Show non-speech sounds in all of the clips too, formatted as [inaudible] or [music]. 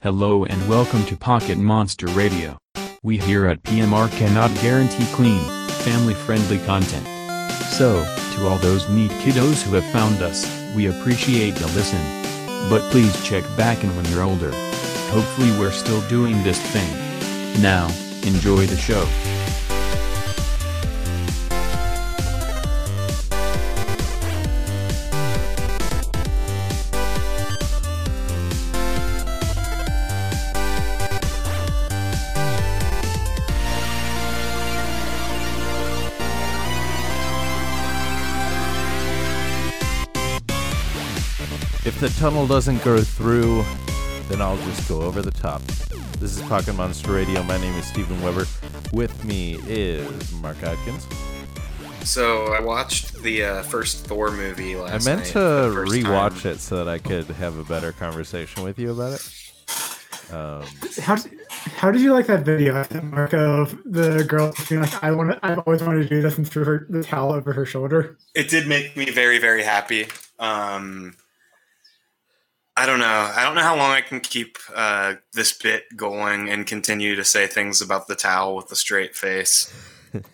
Hello and welcome to Pocket Monster Radio. We here at PMR cannot guarantee clean, family friendly content. So, to all those neat kiddos who have found us, we appreciate the listen. But please check back in when you're older. Hopefully, we're still doing this thing. Now, enjoy the show. If the tunnel doesn't go through, then I'll just go over the top. This is Pocket Monster Radio. My name is Stephen Weber. With me is Mark Atkins. So I watched the uh, first Thor movie last night. I meant night to for the rewatch time. it so that I could have a better conversation with you about it. Um, How did, how did you like that video, I Marco, of the girl being like, I want to, I've always wanted to do this and threw her the towel over her shoulder? It did make me very, very happy. Um, I don't know. I don't know how long I can keep uh, this bit going and continue to say things about the towel with a straight face.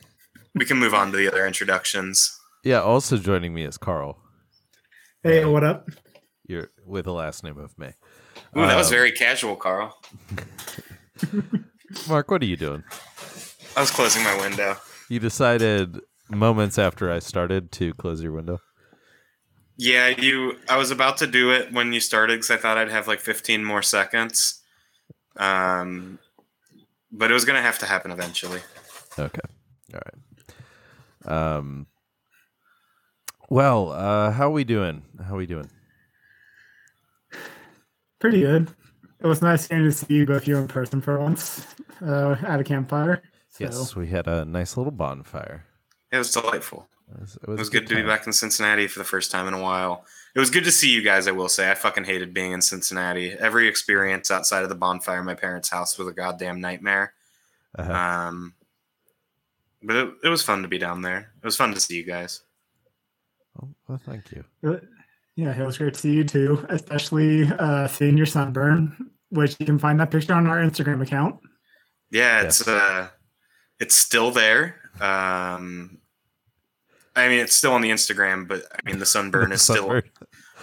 [laughs] we can move on to the other introductions. yeah, also joining me is Carl. Hey, what up? You're with the last name of May. Ooh, that was Um, very casual, Carl. [laughs] Mark, what are you doing? I was closing my window. You decided moments after I started to close your window. Yeah, you. I was about to do it when you started because I thought I'd have like 15 more seconds. Um, but it was gonna have to happen eventually. Okay. All right. Um. Well, uh, how are we doing? How are we doing? Pretty good. It was nice getting to see you both you in person for once uh, at a campfire. So, Yes, we had a nice little bonfire. It was delightful. It was, It was good to be back in Cincinnati for the first time in a while. It was good to see you guys. I will say, I fucking hated being in Cincinnati. Every experience outside of the bonfire in my parents' house was a goddamn nightmare. Uh-huh. Um, but it, it was fun to be down there. It was fun to see you guys. Oh, well, thank you. uh, yeah, it was great to see you too, especially uh, seeing your sunburn, which you can find that picture on our Instagram account. Yeah, Yes. it's uh, it's still there. Um, I mean, it's still on the Instagram, but I mean, the sunburn is still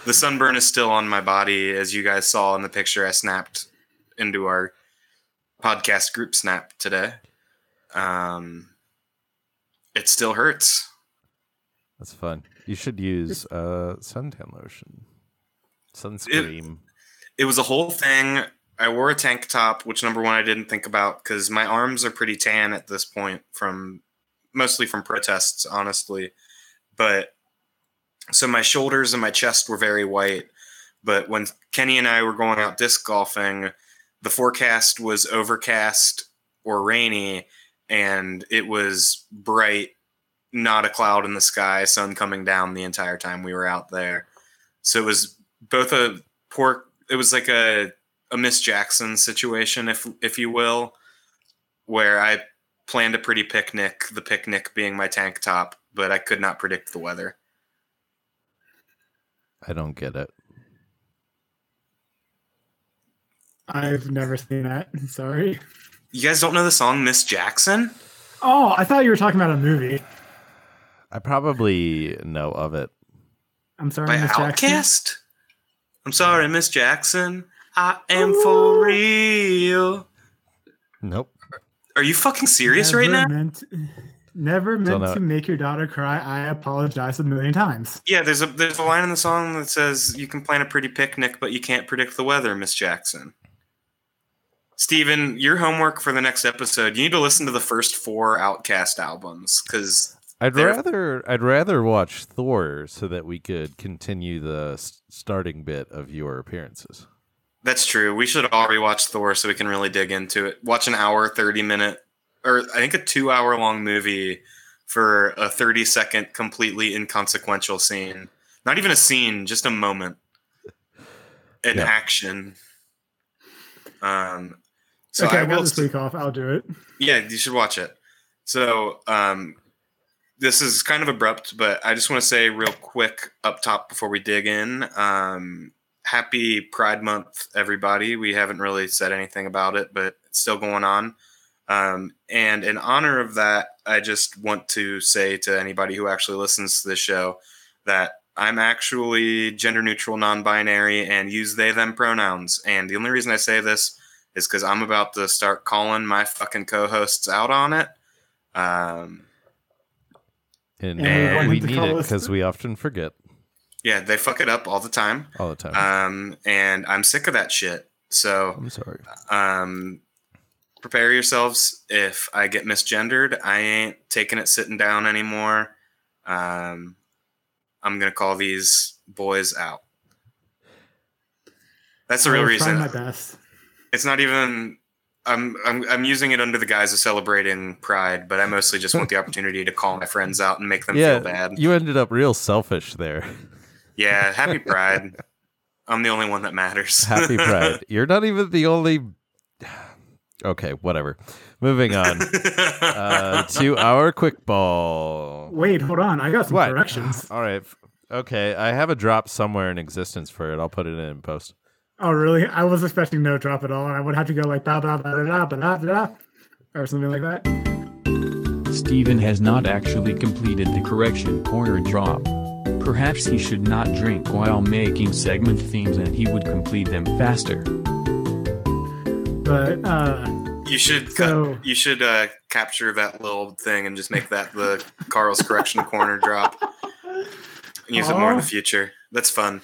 the sunburn is still on my body, as you guys saw in the picture I snapped into our podcast group snap today. Um, it still hurts. That's fun. You should use uh, suntan lotion, sunscreen. It was a whole thing. I wore a tank top, which number one I didn't think about because my arms are pretty tan at this point from mostly from protests, honestly. But so my shoulders and my chest were very white. But when Kenny and I were going out disc golfing, the forecast was overcast or rainy, and it was bright, not a cloud in the sky, sun coming down the entire time we were out there. So it was both a poor. It was like a a Miss Jackson situation, if if you will, where I planned a pretty picnic. The picnic being my tank top, but I could not predict the weather. I don't get it. I've never seen that. [laughs] Sorry. You guys don't know the song Miss Jackson? Oh, I thought you were talking about a movie. I probably know of it. I'm sorry, by Miss Jackson. I'm sorry, Miss Jackson. I am for real. Nope. Are you fucking serious right Never now? Meant, never meant to make your daughter cry. I apologize a million times. Yeah, there's a there's a line in the song that says you can plan a pretty picnic, but you can't predict the weather, Miss Jackson. Steven, your homework for the next episode, you need to listen to the first four OutKast albums because I'd rather I'd rather watch Thor so that we could continue the starting bit of your appearances. That's true. We should all rewatch Thor so we can really dig into it. Watch an hour, 30 minute, or I think a two hour long movie for a 30 second, completely inconsequential scene. Not even a scene, just a moment. An Yeah. action. Um, so okay, I I got will this week off. I'll do it. Yeah, you should watch it. So, um, this is kind of abrupt, but I just want to say real quick up top before we dig in. Um, happy Pride Month, everybody. We haven't really said anything about it, but it's still going on. Um, and in honor of that, I just want to say to anybody who actually listens to this show that I'm actually gender neutral, non binary, and use they, them pronouns. And the only reason I say this is because I'm about to start calling my fucking co hosts out on it. Um, And, And we we need it because we often forget yeah, they fuck it up all the time. all the time. Um, and I'm sick of that shit. So I'm sorry. um, prepare yourselves. If I get misgendered, I ain't taking it sitting down anymore. Um, I'm gonna call these boys out. That's the real was trying reason. my best. It's not even. I'm, I'm I'm using it under the guise of celebrating Pride, but I mostly just want the [laughs] opportunity to call my friends out and make them Yeah, feel bad. you ended up real selfish there. Yeah, happy [laughs] Pride. I'm the only one that matters. Happy Pride. [laughs] You're not even the only. Okay, whatever. Moving on uh, [laughs] to our quick ball. Wait, hold on. I got some What? corrections. All right. Okay, I have a drop somewhere in existence for it. I'll put it in post. Oh, really? I was expecting no drop at all. and I would have to go like blah blah blah blah blah blah blah, or something like that. Steven has not actually completed the correction corner drop. Perhaps he should not drink while making segment themes and he would complete them faster. But uh, You should So- cut, you should uh, capture that little thing and just make that the Carl's correction [laughs] corner drop. And use it more in the future. That's fun.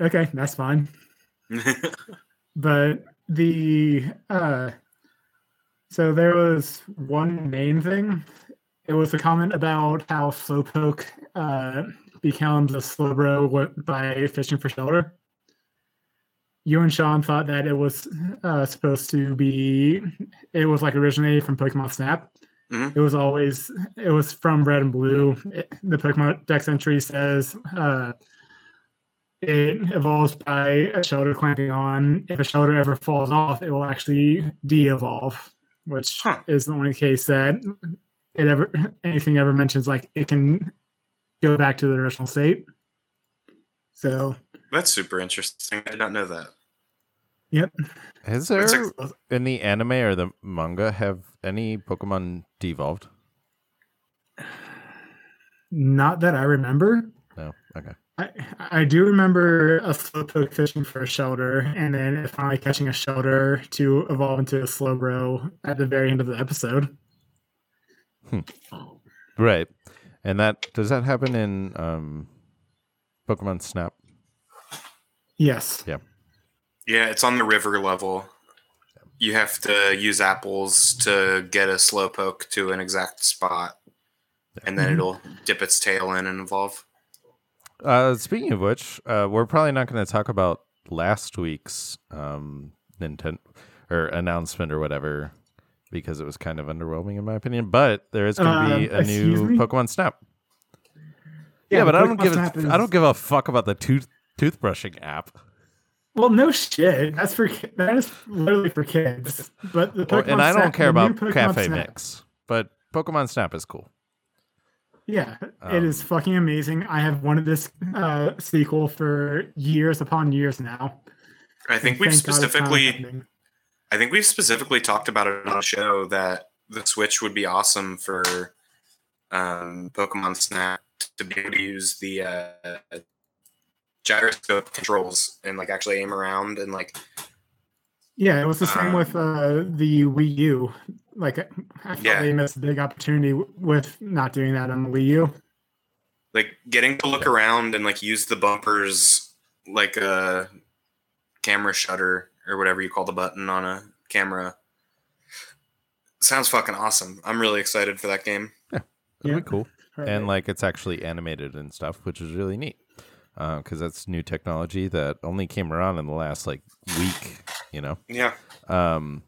okay, that's fine. [laughs] But the uh, so there was one main thing. It was a comment about how Slowpoke uh, becomes a Slowbro wa- by fishing for Shellder. You and Sean thought that it was uh, supposed to be, it was like originated from Pokemon Snap. Mhm. It was always, it was from Red and Blue. It, the Pokemon Dex entry says uh, it evolves by a Shellder clamping on. If a Shellder ever falls off, it will actually de-evolve, which Huh. is the only case that it ever [laughs] anything ever mentions like it can go back to the original state. So, That's super interesting. I did not know that. yep. Is It's there in the anime or the manga have any Pokemon devolved? Not that I remember. No. Okay. I, I do remember a slowpoke fishing for a Shellder, and then finally catching a Shellder to evolve into a slowbro at the very end of the episode. Right. And that does that happen in um, Pokemon Snap? Yes. Yeah, Yeah, it's on the river level. You have to use apples to get a slowpoke to an exact spot, and then Mhm. it'll dip its tail in and evolve. Uh, speaking of which, uh, we're probably not going to talk about last week's um, Nintendo or announcement or whatever because it was kind of underwhelming in my opinion. But there is going to be Um, a new me? Pokemon Snap. Yeah, but I don't give Snap a, is- I don't give a fuck about the tooth toothbrushing app. Well, no shit. That's for that is literally for kids. But the Or- Pokemon and I don't care about Pokemon Cafe Snap- Mix, but Pokemon Snap is cool. Yeah, it Um, is fucking amazing. I have wanted this uh, sequel for years upon years now. I think and we've thank God it's specifically happening. I think we've specifically talked about it on the show that the Switch would be awesome for um, Pokemon Snap to be able to use the uh, gyroscope controls and like actually aim around and like Yeah, it was the same Um, with uh, the Wii U. Like, I thought Yeah. they missed a big opportunity with not doing that on the Wii U. like getting to look around and like use the bumpers like a camera shutter or whatever you call the button on a camera. Sounds fucking awesome. I'm really excited for that game. It'll Yeah. be cool. Right. and like it's actually animated and stuff, which is really neat. Because that's new technology that only came around in the last like week, you know. Yeah. Um,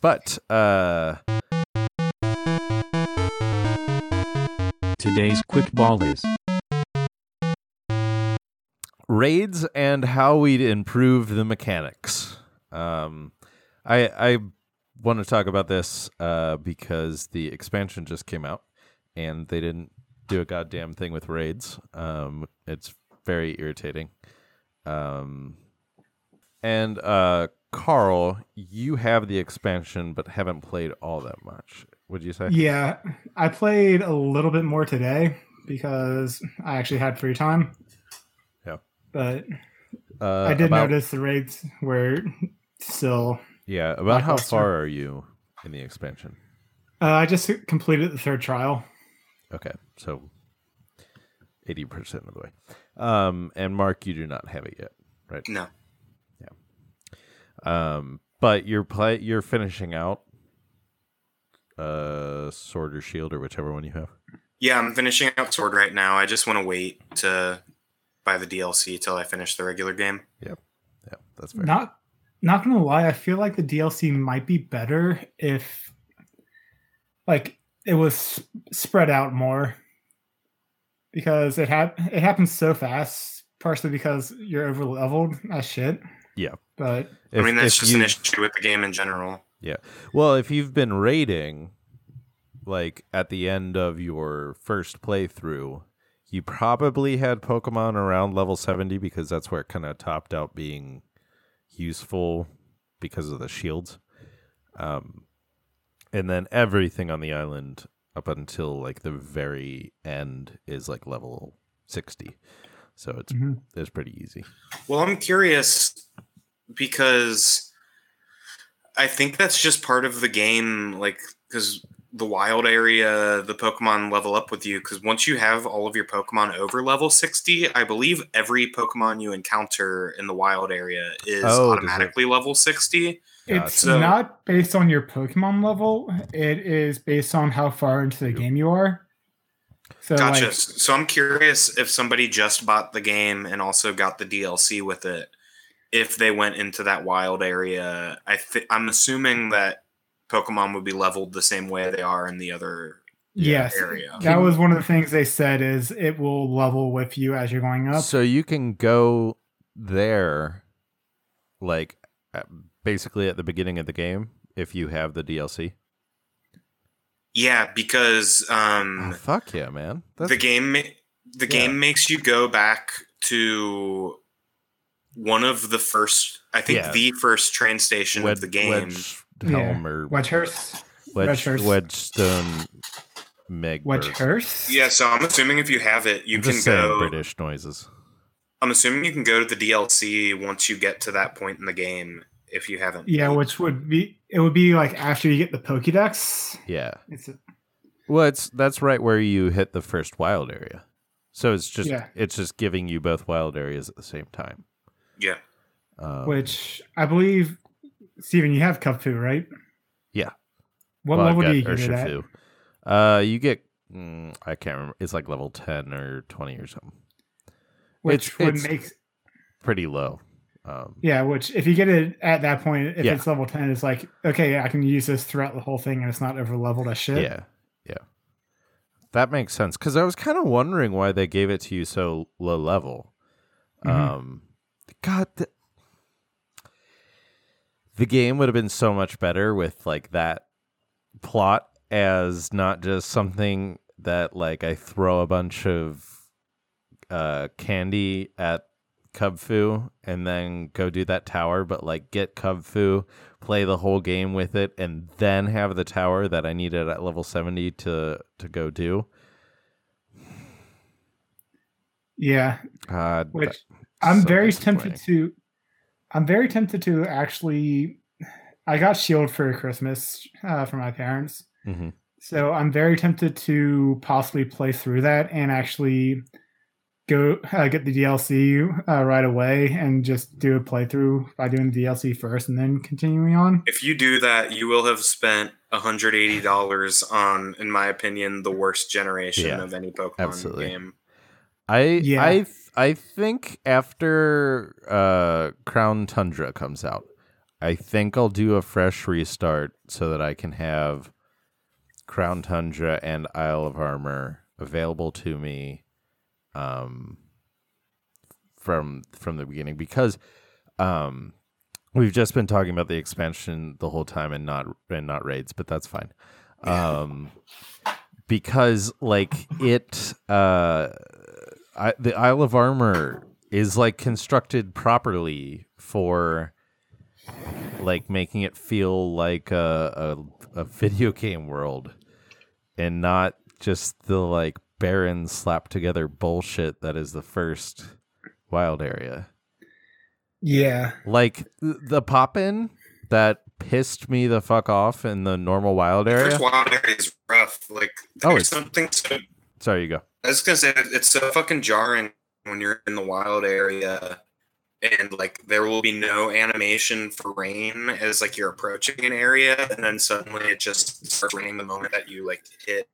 but uh, Today's quick ball is raids and how we'd improve the mechanics. Um, I I want to talk about this uh, because the expansion just came out and they didn't do a goddamn thing with raids. Um, it's very irritating. Um, and uh, Carl, you have the expansion, but haven't played all that much. Would you say? Yeah, I played a little bit more today because I actually had free time. Yeah. But Uh, I did about- notice the raids were still. Yeah, about how far are you in the expansion? Uh, I just completed the third trial. Okay, so eighty percent of the way. Um, and Mark, you do not have it yet, right? No. Yeah. Um, but you're play you're finishing out uh sword or shield or whichever one you have. Yeah, I'm finishing out Sword right now. I just want to wait to buy the DLC till I finish the regular game. Yep. Yeah, that's fair. Not, not gonna lie, I feel like the DLC might be better if, like, it was spread out more. Because it hap- it happens so fast, partially because you're over leveled as shit. Yeah. But I mean, that's if just an issue with the game in general. Yeah, well, if you've been raiding, like at the end of your first playthrough, you probably had Pokemon around level 70 because that's where it kind of topped out being useful because of the shields. Um, and then everything on the island up until like the very end is like level 60. So it's Mhm. it's pretty easy. Well, I'm curious because I think that's just part of the game, like because the wild area, the Pokemon level up with you. Because once you have all of your Pokemon over level 60, I believe every Pokemon you encounter in the wild area is Oh, automatically level 60. it's Gotcha. not based on your Pokemon level. It is based on how far into the game you are. So Gotcha. like, so I'm curious if somebody just bought the game and also got the DLC with it, if they went into that wild area. I th- I'm assuming that Pokemon would be leveled the same way they are in the other yes, area. that was one of the things they said is it will level with you as you're going up. So you can go there, like basically at the beginning of the game, if you have the DLC. Yeah, because Oh, um, fuck yeah, man! That's, the game the Yeah. game makes you go back to one of the first. I think Yeah. the first train station Wed- of the game. Wedge Helm or Wedgehurst. Wedge, Wedgehurst. Wedgestone Meg. Wedgehurst. Yeah, so I'm assuming if you have it, you I'm can go. British noises. I'm assuming you can go to the DLC once you get to that point in the game if you haven't. Yeah, which would be it would be like after you get the Pokédex. Yeah. It's a, Well, it's that's right where you hit the first wild area. So it's just Yeah. it's just giving you both wild areas at the same time. Yeah. Um, which I believe Steven, you have Kubfu, right? Yeah. What well, level do you get it at? Uh, you get mm, I can't remember. It's like level ten or twenty or something. Which It's- would it's- make Pretty low. Um, yeah, which if you get it at that point, if Yeah. it's level ten, it's like, okay, I can use this throughout the whole thing and it's not over leveled as shit. Yeah, yeah, that makes sense. Because I was kind of wondering why they gave it to you so low level. Mhm. Um, God, the, the game would have been so much better with like that plot as not just something that like I throw a bunch of uh candy at Kubfu and then go do that tower, but like get Kubfu, play the whole game with it, and then have the tower that I needed at level seventy to to go do. Yeah. God, Which I'm very tempted to I'm very tempted to actually I got Shield for Christmas uh, from my parents. Mhm. So I'm very tempted to possibly play through that and actually go uh, get the DLC uh, right away and just do a playthrough by doing the DLC first and then continuing on. If you do that, you will have spent $180 on, in my opinion, the worst generation Yeah, of any Pokemon absolutely. game. I Yeah. I th- I think after uh Crown Tundra comes out, I think I'll do a fresh restart so that I can have Crown Tundra and Isle of Armor available to me um from from the beginning because um we've just been talking about the expansion the whole time and not and not raids, but that's fine. Um because like it uh I, the Isle of Armor is like constructed properly for like making it feel like a, a, a video game world and not just the like barren slapped together bullshit that is the first wild area. Yeah. Like the pop in that pissed me the fuck off in the normal wild area. First wild area is rough. Like Oh, there's it's- something so Sorry, you go. I was gonna say it's so fucking jarring when you're in the wild area and like there will be no animation for rain as like you're approaching an area and then suddenly it just starts raining the moment that you like hit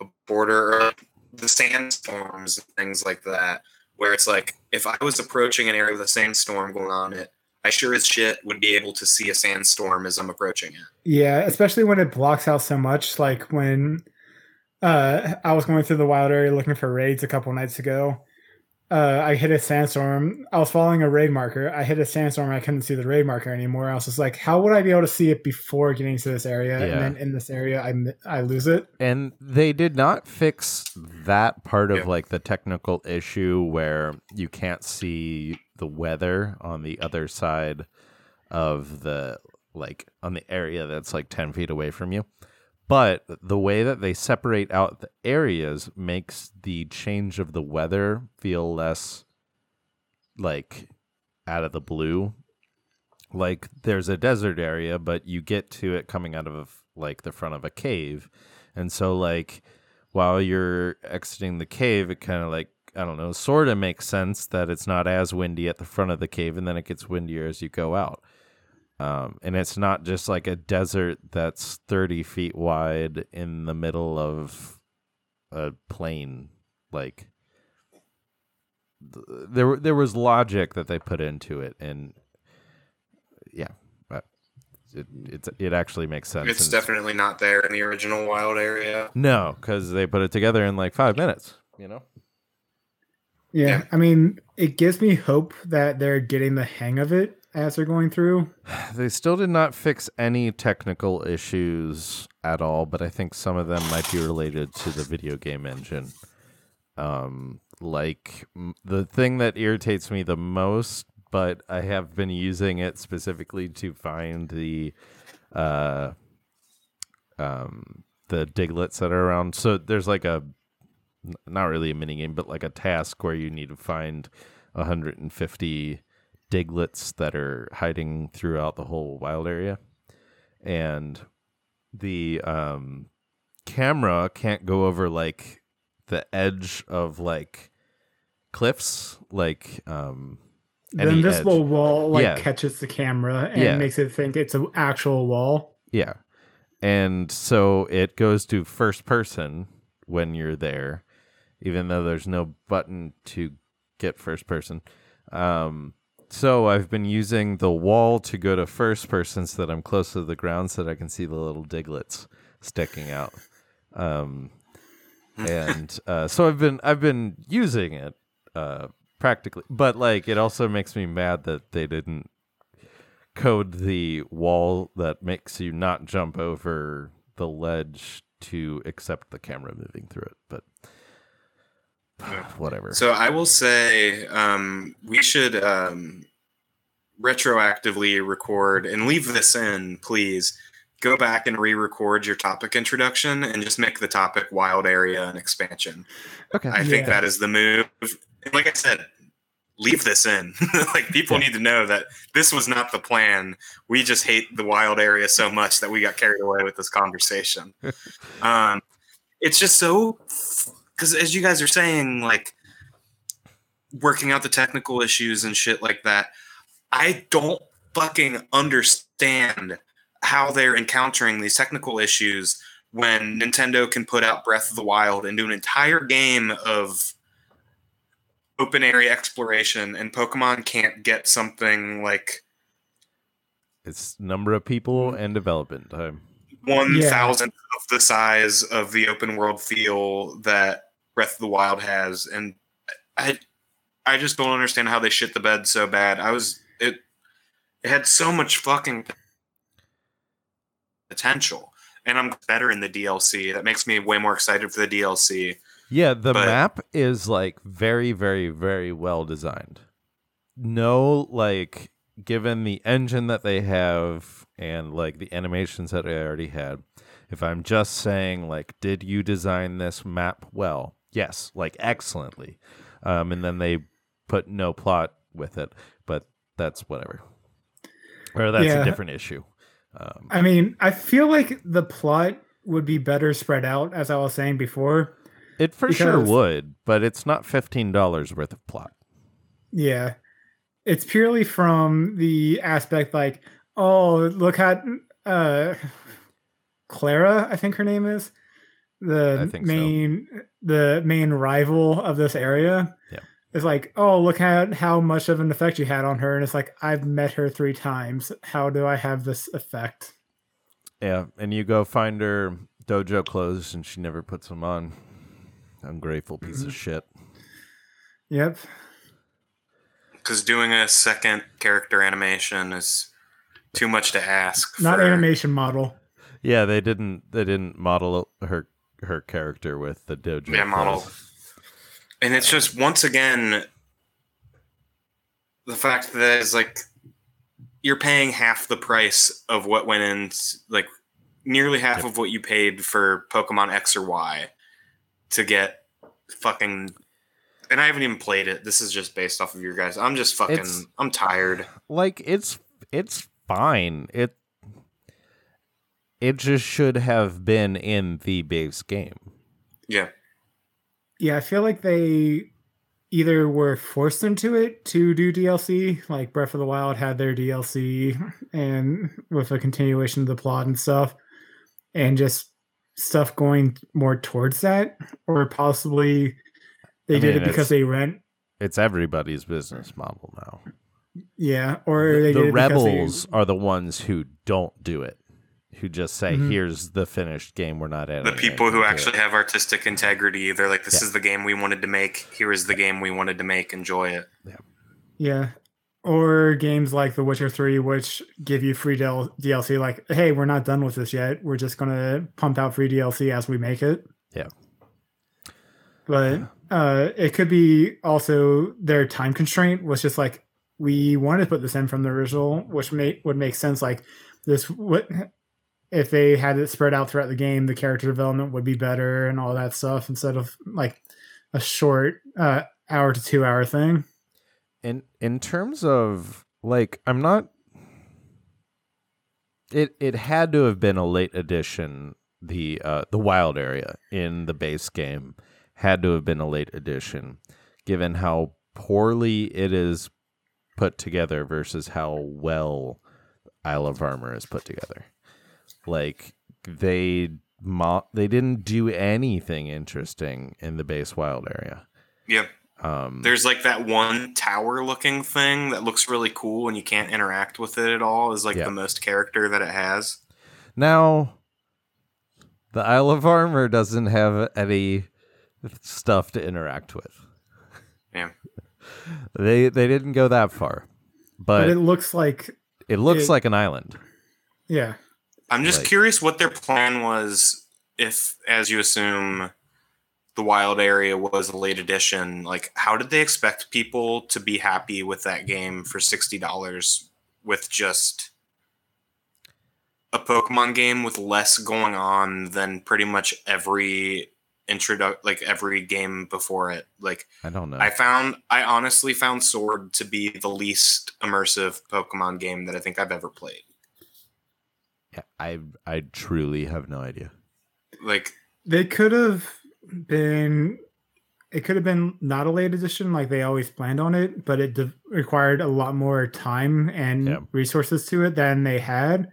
a border or the sandstorms and things like that where it's like if I was approaching an area with a sandstorm going on it I sure as shit would be able to see a sandstorm as I'm approaching it. Yeah, especially when it blocks out so much. Like when uh, I was going through the wild area looking for raids a couple nights ago. Uh, I hit a sandstorm. I was following a raid marker. I hit a sandstorm. I couldn't see the raid marker anymore. I was just like, how would I be able to see it before getting to this area? Yeah. And then in this area, I I lose it. And they did not fix that part of Yeah. like the technical issue where you can't see the weather on the other side of the like on the area that's like 10 feet away from you. But the way that they separate out the areas makes the change of the weather feel less like out of the blue. Like there's a desert area, but you get to it coming out of like the front of a cave. And so like while you're exiting the cave, it kind of like I don't know, sort of makes sense that it's not as windy at the front of the cave and then it gets windier as you go out. Um, and it's not just like a desert that's 30 feet wide in the middle of a plain. Like, th- there, there was logic that they put into it. And yeah, but it, it's, it actually makes sense. It's definitely not there in the original wild area. no, because they put it together in like five minutes, you know? Yeah, Yeah. I mean, it gives me hope that they're getting the hang of it as they're going through. [sighs] They still did not fix any technical issues at all, but I think some of them might be related to the video game engine. Um, like the thing that irritates me the most, but I have been using it specifically to find the uh um the Digletts that are around. So there's like a not really a mini game, but like a task where you need to find 150 Digletts that are hiding throughout the whole wild area. And the um camera can't go over like the edge of like cliffs like um The invisible edge. wall like Yeah. catches the camera and Yeah. makes it think it's an actual wall. Yeah. And so it goes to first person when you're there, even though there's no button to get first person. Um, so I've been using the wall to go to first person so that I'm close to the ground so that I can see the little Digletts sticking out. Um, and uh, so I've been I've been using it uh, practically, but like it also makes me mad that they didn't code the wall that makes you not jump over the ledge to accept the camera moving through it. But [sighs] whatever. So I will say um, we should um, retroactively record and leave this in, please. Go back and re-record your topic introduction and just make the topic wild area and expansion. okay. I think Yeah. that is the move. And like I said, leave this in. [laughs] like people need to know that this was not the plan. We just hate the wild area so much that we got carried away with this conversation. [laughs] um, it's just so because as you guys are saying, like working out the technical issues and shit like that. I don't fucking understand how they're encountering these technical issues when Nintendo can put out Breath of the Wild and do an entire game of open area exploration and Pokemon can't get something like It's number of people and development time. one Yeah. thousandth of the size of the open world feel that Breath of the Wild has, and I, I just don't understand how they shit the bed so bad. I was it, it had so much fucking potential, and I'm better in the DLC. That makes me way more excited for the DLC. Yeah, the But- map is like very, very, very well designed. No, like, given the engine that they have and like the animations that I already had, if I'm just saying, like, did you design this map well? Yes, like, excellently. Um, and then they put no plot with it, but that's whatever. Or that's Yeah. a different issue. Um, I mean, I feel like the plot would be better spread out, as I was saying before. it for sure would, but it's not $15 worth of plot. Yeah. It's purely from the aspect like, oh, look at uh [laughs] Klara, I think her name is. The think so. Main the main rival of this area. Yeah. It's like, oh, look at how much of an effect you had on her. And it's like, I've met her three times. How do I have this effect? Yeah, and you go find her dojo clothes and she never puts them on. Ungrateful piece Mm-hmm. of shit. Yep. Because doing a second character animation is too much to ask. Not for- animation model. Yeah, they didn't they didn't model her her character with the dojo. Yeah, model. And it's just once again the fact that it's like you're paying half the price of what went in, like nearly half Yep. of what you paid for Pokemon X or Y to get fucking. And I haven't even played it. This is just based off of your guys. I'm just fucking. It's- I'm tired. [sighs] Like it's it's fine. It it just should have been in the base game. Yeah. Yeah, I feel like they either were forced into it to do DLC, like Breath of the Wild had their DLC and with a continuation of the plot and stuff, and just stuff going more towards that, or possibly they I did mean, it because they rent. It's everybody's business model now. Yeah, or they the did it they- rebels are the ones who don't do it. Who just say, Mhm. "Here's the finished game. We're not adding." The people who anything to it." actually have artistic integrity, they're like, this Yeah. is the game we wanted to make. Here is the game we wanted to make. Enjoy it. Yeah. Yeah. Or games like The Witcher 3, which give you free del- DLC, like, hey, we're not done with this yet. We're just going to pump out free DLC as we make it. Yeah. But uh, it could be also their time constraint was just like, we wanted to put this in from the original, which may- would make sense. Like, this, what if they had it spread out throughout the game, the character development would be better and all that stuff instead of like a short uh, hour to two hour thing. in in terms of like i'm not it it had to have been a late addition the uh the wild area in the base game had to have been a late addition given how poorly it is put together versus how well Isle of Armor is put together like they mo- they didn't do anything interesting in the base wild area Yeah. um There's like that one tower looking thing that looks really cool and you can't interact with it at all is like Yeah. the most character that it has. Now, the Isle of Armor doesn't have any stuff to interact with. Yeah. [laughs] They they didn't go that far, but, But it, it looks like, it looks it- like an island. yeah. I'm just Like- curious what their plan was if, as you assume, the wild area was a late edition. Like, how did they expect people to be happy with that game for $60 with just a Pokemon game with less going on than pretty much every introdu like every game before it? Like, I don't know. I found I honestly found Sword to be the least immersive Pokemon game that I think I've ever played. Yeah, I I truly have no idea. Like They could have been, it could have been not a late edition like they always planned on it, but it de- required a lot more time and Yeah. resources to it than they had.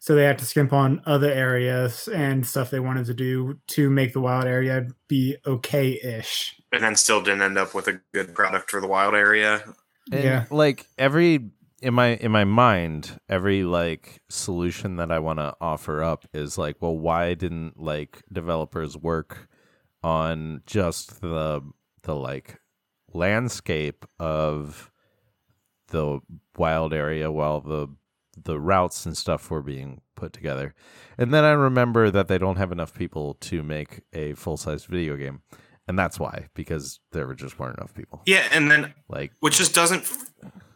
So they had to skimp on other areas and stuff they wanted to do to make the wild area be okay ish. and then still didn't end up with a good product for the wild area. And, Yeah. like every in my in my mind, every like solution that I want to offer up is like, well, why didn't like developers work on just the the like landscape of the wild area while the the routes and stuff were being put together. And then I remember that they don't have enough people to make a full-size video game. and that's why because there were just weren't enough people. Yeah, and then Like which just doesn't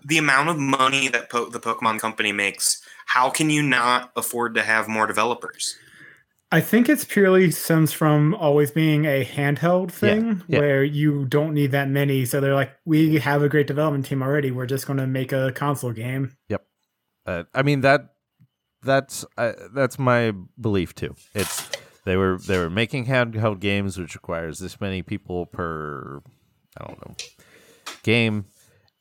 the amount of money that po- the Pokemon company makes. How can you not afford to have more developers? I think it's purely stems from always being a handheld thing yeah. where you don't need that many. So they're like, we have a great development team already. We're just going to make a console game. uh, I mean that that's uh, that's my belief too. It's they were they were making handheld games, which requires this many people per I don't know game,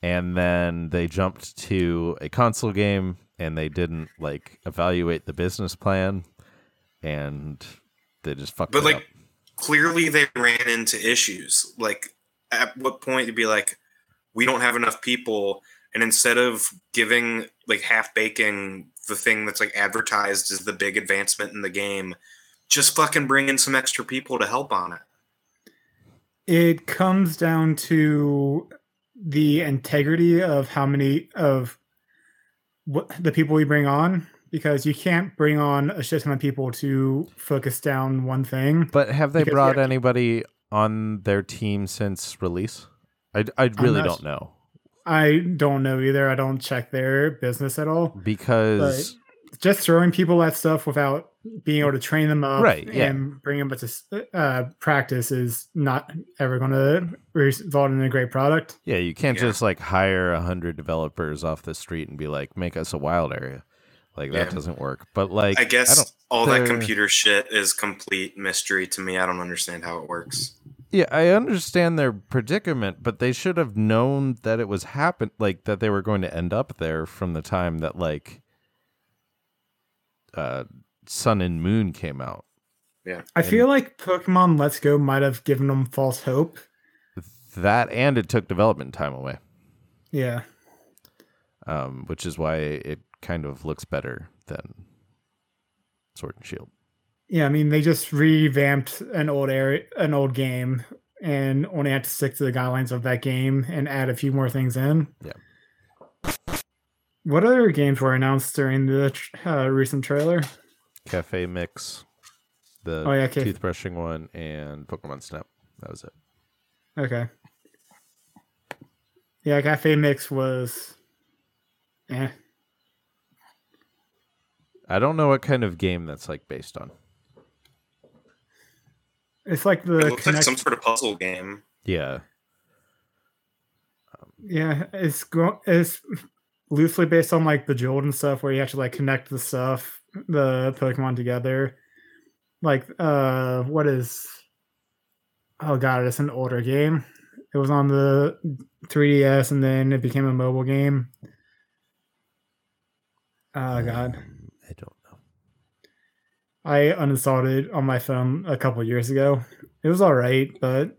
and then they jumped to a console game, and they didn't like evaluate the business plan, and they just fucked But it like up. clearly they ran into issues. Like at what point to be like, we don't have enough people, and instead of giving like half baking the thing that's like advertised as the big advancement in the game, just fucking bring in some extra people to help on it. It comes down to the integrity of how many of what the people we bring on because you can't bring on a shit ton of people to focus down one thing. But have they brought anybody on their team since release? I, I really don't know I don't know either. I don't check their business at all. because just throwing people at stuff without being able to train them up Right, yeah. and bring them up to uh, practice is not ever going to result in a great product. Yeah, you can't Yeah. just like hire a hundred developers off the street and be like, make us a wild area. Like that Yeah. doesn't work. But like, I guess don't- all that they're- computer shit is complete mystery to me. I don't understand how it works. yeah, I understand their predicament, but they should have known that it was happen, like that they were going to end up there from the time that like, uh, Sun and Moon came out. Yeah. I feel like Pokemon Let's Go might have given them false hope. That and it took development time away, Yeah. um, which is why it kind of looks better than Sword and Shield. Yeah, I mean they just revamped an old area, an old game, and only had to stick to the guidelines of that game and add a few more things in. Yeah. What other games were announced during the uh, recent trailer? Cafe Mix, the Oh, yeah, Caf- toothbrushing one, and Pokemon Snap. That was it. Okay. Yeah, Cafe Mix was. Eh. I don't know what kind of game that's like based on. It's like It the looks like some sort of puzzle game. Yeah, yeah, it's go- it's loosely based on like Bejeweled and stuff, where you have to like connect the stuff, the Pokemon together. Like, uh, what is? Oh god, it's an older game. It was on the 3DS, and then it became a mobile game. Oh god, Um, I don't know. I uninstalled it on my phone a couple years ago. It was all right, but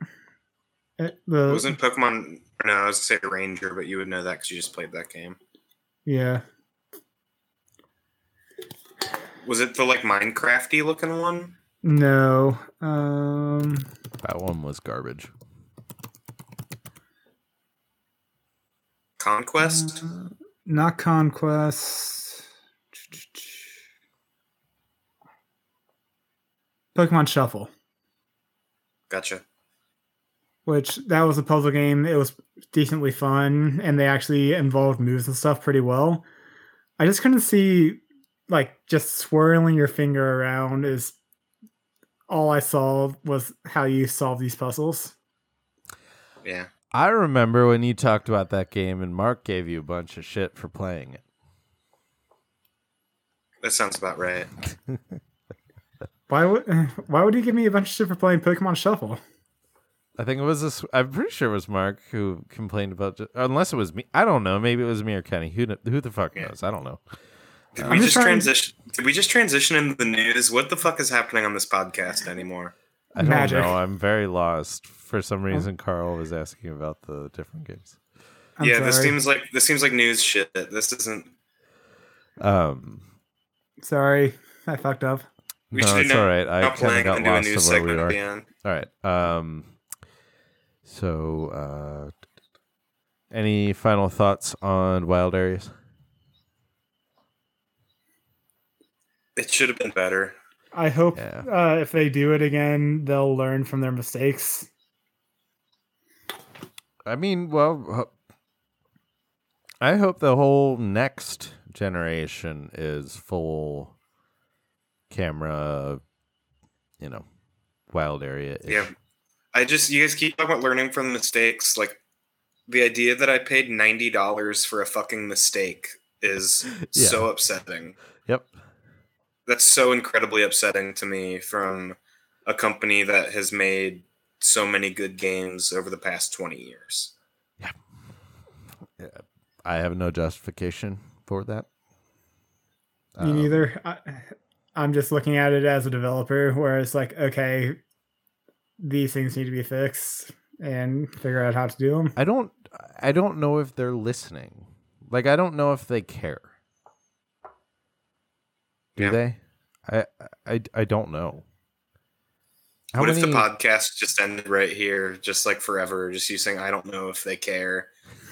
it, the It wasn't Pokemon. No, I was gonna say Ranger, but you would know that because you just played that game. Yeah. Was it the like Minecrafty looking one? No. Um That one was garbage. Conquest? uh, not Conquest. Pokemon Shuffle, Gotcha. Which that was a puzzle game. It was decently fun and they actually involved moves and stuff pretty well. I just couldn't see like just swirling your finger around is all I saw was how you solve these puzzles. Yeah. I remember when you talked about that game and Mark gave you a bunch of shit for playing it. That sounds about right. [laughs] Why would [laughs] why would you give me a bunch of shit for playing Pokemon Shuffle? I think it was this. I'm pretty sure it was Mark who complained about. ju- Unless it was me, I don't know. Maybe it was me or Kenny. Who who the fuck Yeah. knows? I don't know. Did we I'm just just trying- transition? Did we just transition into the news? What the fuck is happening on this podcast anymore? I don't Magic. know. I'm very lost. For some reason, Carl was asking about the different games. I'm yeah, this seems like this seems like news shit. This isn't. Um, sorry. I fucked up. We no, it's not- all right. I Not kind of got and do a lost news of where we segment are. All right. Um, so, uh, any final thoughts on Wild Areas? It should have been better. I hope Yeah. uh, if they do it again, they'll learn from their mistakes I mean, well, I hope the whole next generation is full camera, you know, wild area. Yeah. I just you guys keep talking about learning from mistakes. Like the idea that I paid ninety dollars for a fucking mistake is [laughs] Yeah. so upsetting. Yep. That's so incredibly upsetting to me from a company that has made so many good games over the past twenty years. Yeah. I have no justification for that. Me Um, neither. I, I'm just looking at it as a developer, where it's like, okay, these things need to be fixed and figure out how to do them. I don't. I don't know if they're listening. Like, I don't know if they care. Do Yeah. they? I, I I don't know. How what if the podcast just ended right here, just like forever, just you saying, I don't know if they care.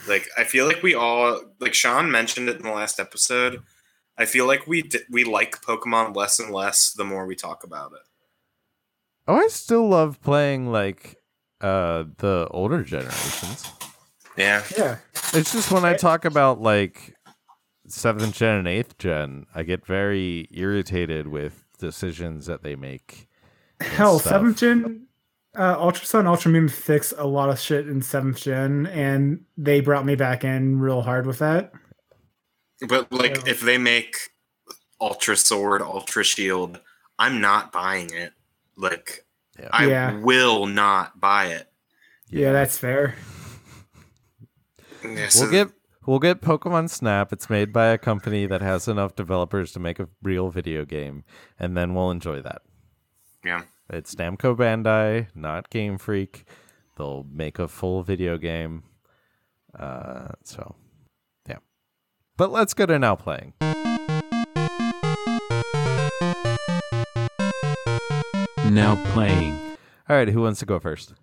Like, I feel like we all, like Sean mentioned it in the last episode. I feel like we d- we like Pokemon less and less the more we talk about it. Oh, I still love playing like uh the older generations. Yeah. Yeah. It's just when I talk about like seventh gen and eighth gen, I get very irritated with decisions that they make. Hell, stuff. seventh gen, uh, Ultra Sun, Ultra Moon fixed a lot of shit in seventh gen, and they brought me back in real hard with that. But, like, Yeah. if they make Ultra Sword, Ultra Shield, I'm not buying it. Like, Yeah. I Yeah. will not buy it. Yeah, that's fair. Yeah, so- We'll get we'll get Pokemon Snap. It's made by a company that has enough developers to make a real video game, and then we'll enjoy that. yeah. It's Namco Bandai, not Game Freak. They'll make a full video game. Uh, so, yeah. But let's go to now playing. Now playing. All right, who wants to go first?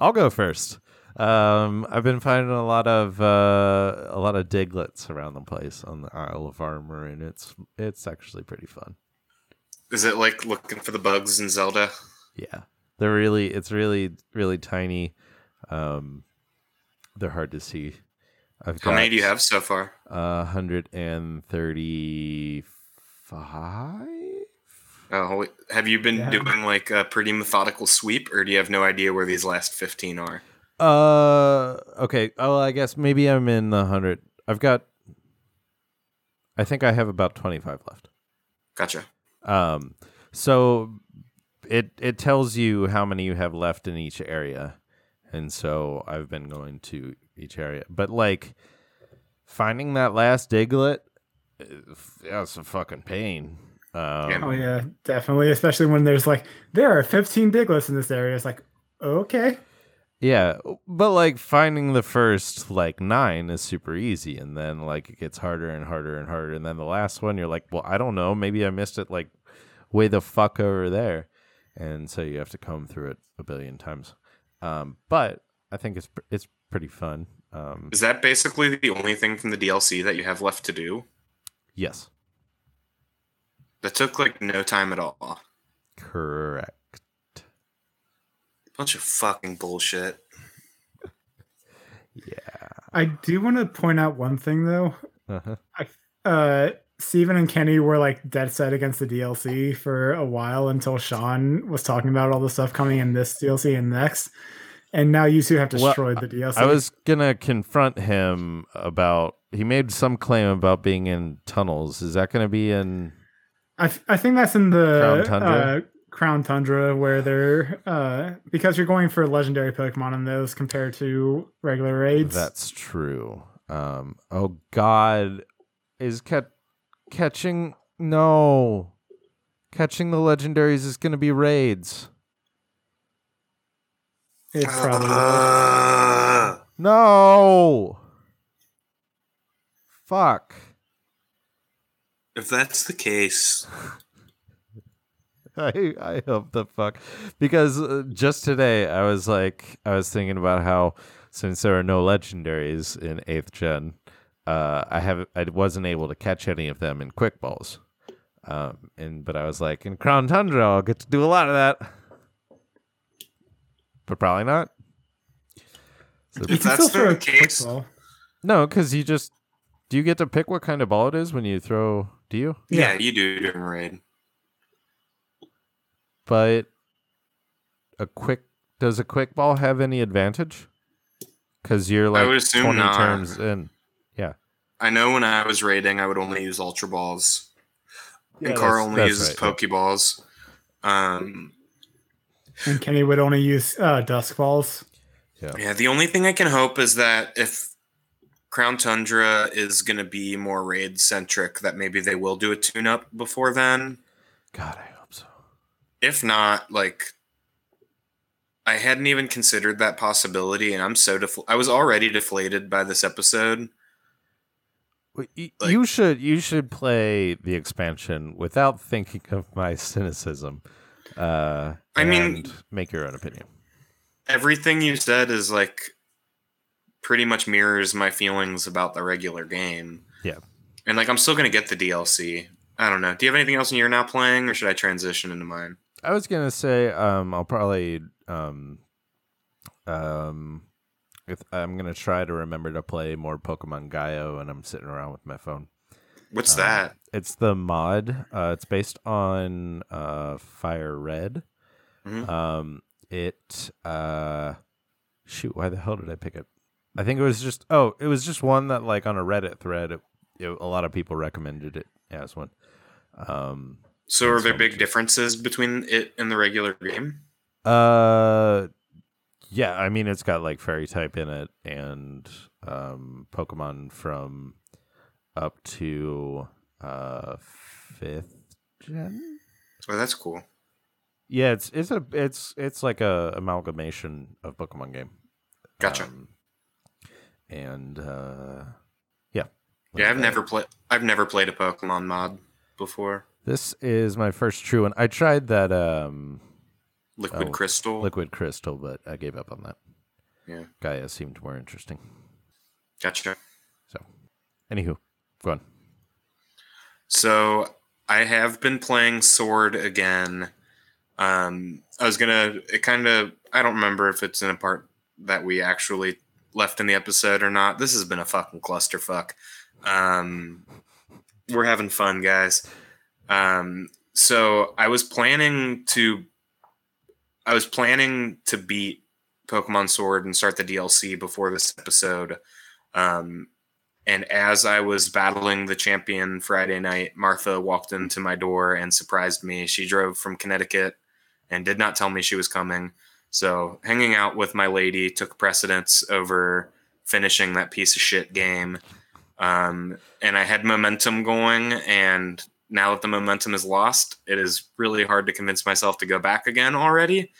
I'll go first. Um, I've been finding a lot of uh, a lot of Digletts around the place on the Isle of Armor, and it's it's actually pretty fun. Is it like looking for the bugs in Zelda? Yeah, they're really it's really really tiny. Um, they're hard to see. I've How many do you have so far? Uh, hundred and thirty-five. Oh, have you been Yeah. doing like a pretty methodical sweep, or do you have no idea where these last fifteen are? Uh, okay. Oh, I guess maybe I'm in the hundred. I've got. I think I have about twenty-five left. Gotcha. Um, so it it tells you how many you have left in each area, and so I've been going to each area. But like finding that last Diglett, that's a fucking pain. Um, Oh yeah, definitely. Especially when there's like there are 15 Digletts in this area. It's like okay, Yeah, but like finding the first like nine is super easy, and then like it gets harder and harder and harder, and then the last one you're like, well, I don't know, maybe I missed it like way the fuck over there, and so you have to comb through it a billion times. Um, but I think it's pr- it's pretty fun. Um, Is that basically the only thing from the DLC that you have left to do? yes, That took like no time at all. correct. Bunch of fucking bullshit. [laughs] Yeah. I do want to point out one thing though. Uh-huh. I, Uh, Steven and Kenny were like dead set against the DLC for a while until Sean was talking about all the stuff coming in this DLC and next. And now you two have Well, destroyed the DLC. I was gonna confront him about. He made some claim about being in tunnels. Is that gonna be in? I, th- I think that's in the Crown Tundra? Uh, Crown Tundra where they're uh, because you're going for legendary Pokemon in those compared to regular raids. That's true. Um. Oh God, is cat catching? No, catching the legendaries is gonna be raids. it's probably Ah. No. Fuck. If that's the case, [laughs] I I hope the fuck because uh, just today I was like I was thinking about how since there are no legendaries in eighth gen, uh, I have I wasn't able to catch any of them in quick balls, um, and but I was like in Crown Tundra I'll get to do a lot of that, but probably not. So- If that's still throw the a quick case- no, because you just do you get to pick what kind of ball it is when you throw? Do you? Yeah, Yeah. you do during raid. But a quick does a quick ball have any advantage? Because you're like I would assume twenty not. turns in. Yeah. I know when I was raiding, I would only use Ultra Balls. Yeah, and Carl only that's uses right, Pokeballs. Um, And Kenny would only use uh, dusk balls. Yeah. yeah, the only thing I can hope is that if Crown Tundra is going to be more raid centric, that maybe they will do a tune up before then. God, I hope so. If not, like, I hadn't even considered that possibility, and I'm so defl- I was already deflated by this episode. Well, y- Like- you should you should play the expansion without thinking of my [laughs] cynicism. Uh, I mean- make your own opinion. Everything you said is like pretty much mirrors my feelings about the regular game. Yeah. And like I'm still gonna get the DLC. I don't know. Do you have anything else you're now playing, or should I transition into mine? I was gonna say um, I'll probably um, um, if, I'm gonna try to remember to play more Pokemon Gaia, and I'm sitting around with my phone. What's Uh, that? It's the mod. Uh, it's based on uh, Fire Red. Mhm. Um, it uh, shoot. Why the hell did I pick it? I think it was just. Oh, it was just one that like on a Reddit thread. It, it, a lot of people recommended it as one. Um, So are there big differences between it and the regular game? Uh, yeah. I mean, it's got like fairy type in it, and um, Pokemon from up to uh fifth gen. Oh, that's cool. Yeah, it's it's a it's it's like a amalgamation of Pokemon game. Gotcha. Um, and uh, yeah, yeah, I've never played. I've never played a Pokemon mod before. This is my first true one. I tried that um Liquid Oh, Crystal. liquid crystal, but I gave up on that. Yeah. Gaia seemed more interesting. Gotcha. So, anywho, go on. So I have been playing Sword again. Um, I was gonna. It kind of. I don't remember if it's in a part that we actually left in the episode or not. This has been a fucking clusterfuck. Um, we're having fun, guys. Um, so I was planning to. I was planning to beat Pokemon Sword and start the DLC before this episode. Um, and as I was battling the champion Friday night, Martha walked into my door and surprised me. She drove from Connecticut and did not tell me she was coming. So hanging out with my lady took precedence over finishing that piece of shit game. Um, and I had momentum going, and now that the momentum is lost, it is really hard to convince myself to go back again already.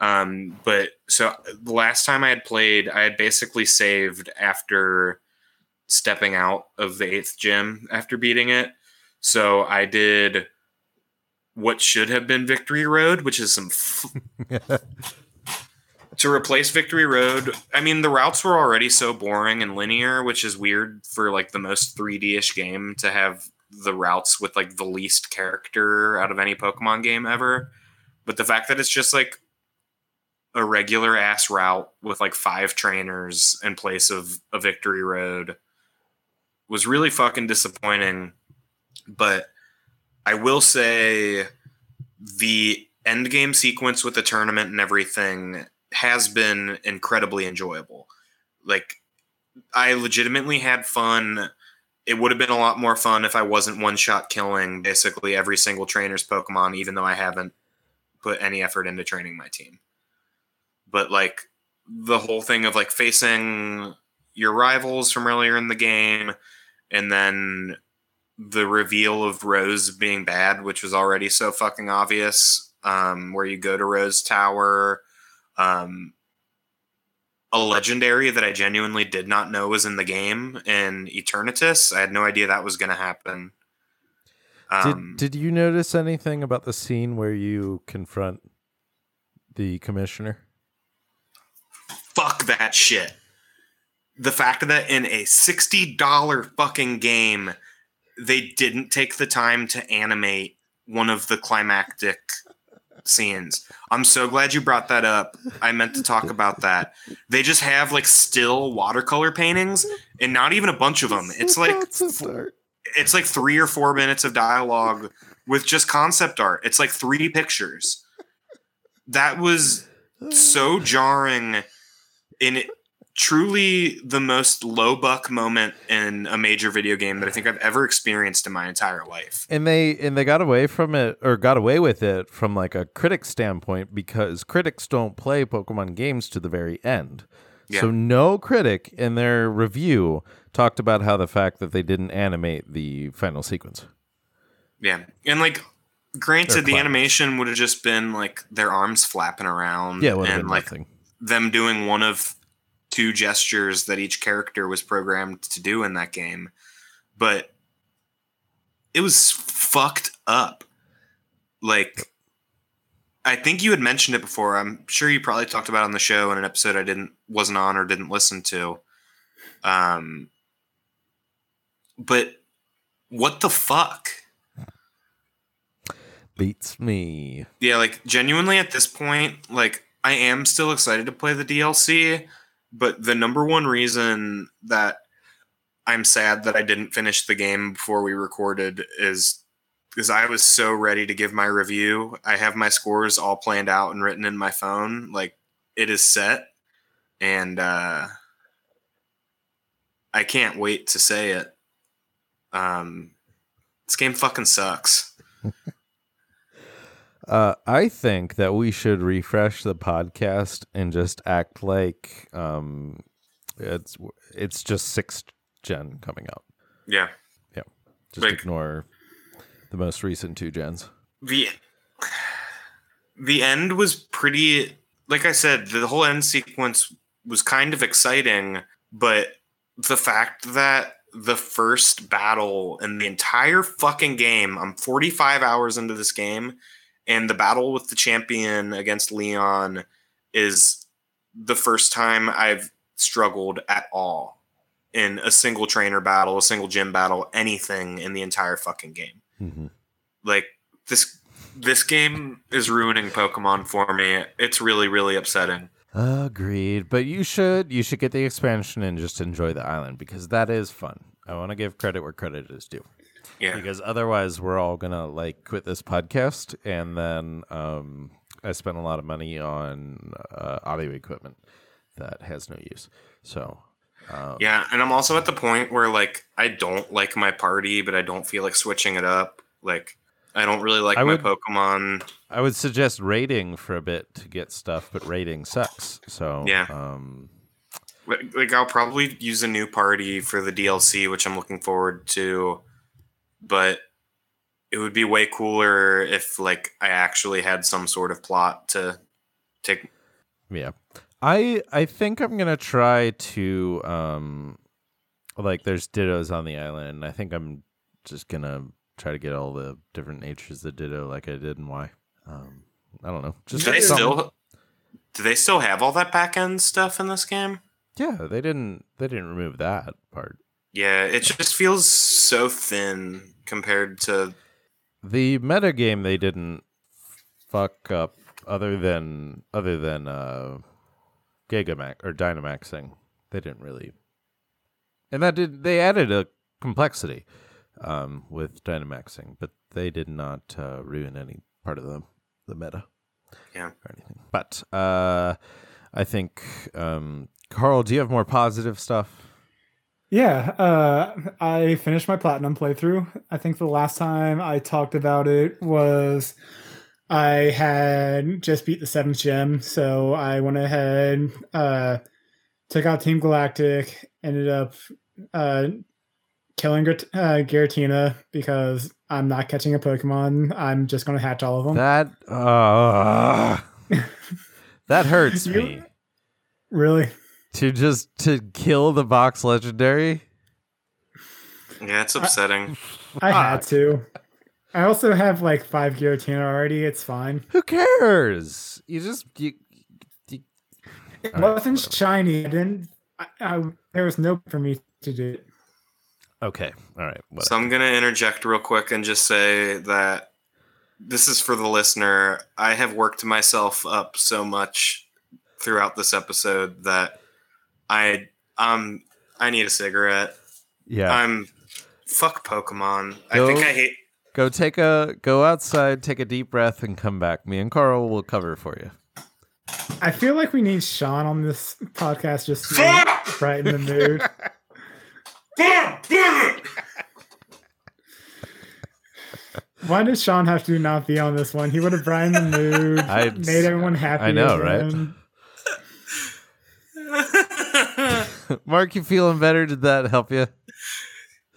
Um, but so the last time I had played, I had basically saved after stepping out of the eighth gym after beating it. So I did what should have been Victory Road, which is some f- [laughs] [laughs] to replace Victory Road. I mean, the routes were already so boring and linear, which is weird for like the most 3D ish game to have the routes with like the least character out of any Pokemon game ever. But the fact that it's just like a regular ass route with like five trainers in place of a Victory Road was really fucking disappointing. But I will say the end game sequence with the tournament and everything has been incredibly enjoyable. Like I legitimately had fun. It would have been a lot more fun if I wasn't one shot killing basically every single trainer's Pokemon, even though I haven't put any effort into training my team. But like the whole thing of like facing your rivals from earlier in the game and then the reveal of Rose being bad, which was already so fucking obvious, um, where you go to Rose Tower, um, a legendary that I genuinely did not know was in the game in Eternatus. I had no idea that was going to happen. Um, did Did you notice anything about the scene where you confront the commissioner? fuck that shit. The fact that in a $60 fucking game, they didn't take the time to animate one of the climactic scenes. I'm so glad you brought that up. I meant to talk about that. They just have like still watercolor paintings and not even a bunch of them. It's like it's like 3 or 4 minutes of dialogue with just concept art. It's like 3 pictures. That was so jarring in it truly the most low buck moment in a major video game that I think I've ever experienced in my entire life. and they and they got away from it or got away with it from like a critic standpoint because critics don't play Pokemon games to the very end. So no critic in their review talked about how the fact that they didn't animate the final sequence. Yeah. And like granted the animation would have just been like their arms flapping around Yeah, it would have and like nothing. them doing one of two gestures that each character was programmed to do in that game. But it was fucked up. Like I think you had mentioned it before. I'm sure you probably talked about it on the show in an episode I didn't wasn't on or didn't listen to. Um but what the fuck? Beats me. Yeah, like genuinely at this point, like I am still excited to play the DLC, but the number one reason that I'm sad that I didn't finish the game before we recorded is because I was so ready to give my review. I have my scores all planned out and written in my phone. Like it is set. And uh I can't wait to say it. Um this game fucking sucks. [laughs] Uh, I think that we should refresh the podcast and just act like um, it's it's just sixth gen coming out. Yeah. Yeah. Just Like- ignore the most recent two gens. the the end was pretty like i said the whole end sequence was kind of exciting but the fact that the first battle in the entire fucking game i'm 45 hours into this game and the battle with the champion against leon is the first time i've struggled at all in a single trainer battle a single gym battle anything in the entire fucking game. Mm-hmm. like this this game is ruining pokemon for me. It's really really upsetting. Agreed, but you should you should get the expansion and just enjoy the island because that is fun. I want to give credit where credit is due yeah because otherwise we're all gonna like quit this podcast and then um, I spent a lot of money on uh, audio equipment that has no use. So um, yeah and i'm also at the point where like i don't like my party but i don't feel like switching it up like i don't really like I my would- pokemon I would suggest raiding for a bit to get stuff, but raiding sucks. So Yeah. um, like i'll probably use a new party for the dlc which i'm looking forward to but it would be way cooler if like i actually had some sort of plot to take Yeah. I I think I'm gonna try to um like there's dittos on the island and I think I'm just gonna try to get all the different natures of ditto like I did in Y. Um I don't know. Just do they something- still do they still have all that back end stuff in this game Yeah, they didn't they didn't remove that part. Yeah, it just feels so thin compared to The meta game they didn't fuck up other than other than uh Gigamax or Dynamaxing. They didn't really and that did they added a complexity um with Dynamaxing, but they did not uh, ruin any part of the the meta. Yeah. Or anything. But uh I think um Carl, do you have more positive stuff? Yeah, uh, I finished my platinum playthrough. I think the last time I talked about it was I had just beat the seventh gem, so I went ahead, uh, took out Team Galactic, ended up uh, killing uh, Giratina because I'm not catching a Pokemon. I'm just going to hatch all of them. That uh, [laughs] that hurts You- me. really? To just to kill the box legendary? Yeah, it's upsetting. I had to. I also have like five Giratina already. It's fine. Who cares? You just you, you It wasn't whatever. shiny. I didn't. I, I, there was no for me to do. it. Okay. All right. Whatever. so I'm gonna interject real quick and just say that this is for the listener. I have worked myself up so much throughout this episode that I um I need a cigarette. Yeah. I'm fuck Pokemon. Go- I think I hate go take a go outside, take a deep breath, and come back. Me and Carl will cover for you. I feel like we need Sean on this podcast just to brighten the mood. [laughs] God damn it! Why does Sean have to not be on this one? He would have brightened the mood, I- made everyone happy. I know, right? again. [laughs] Mark, you feeling better? Did that help you?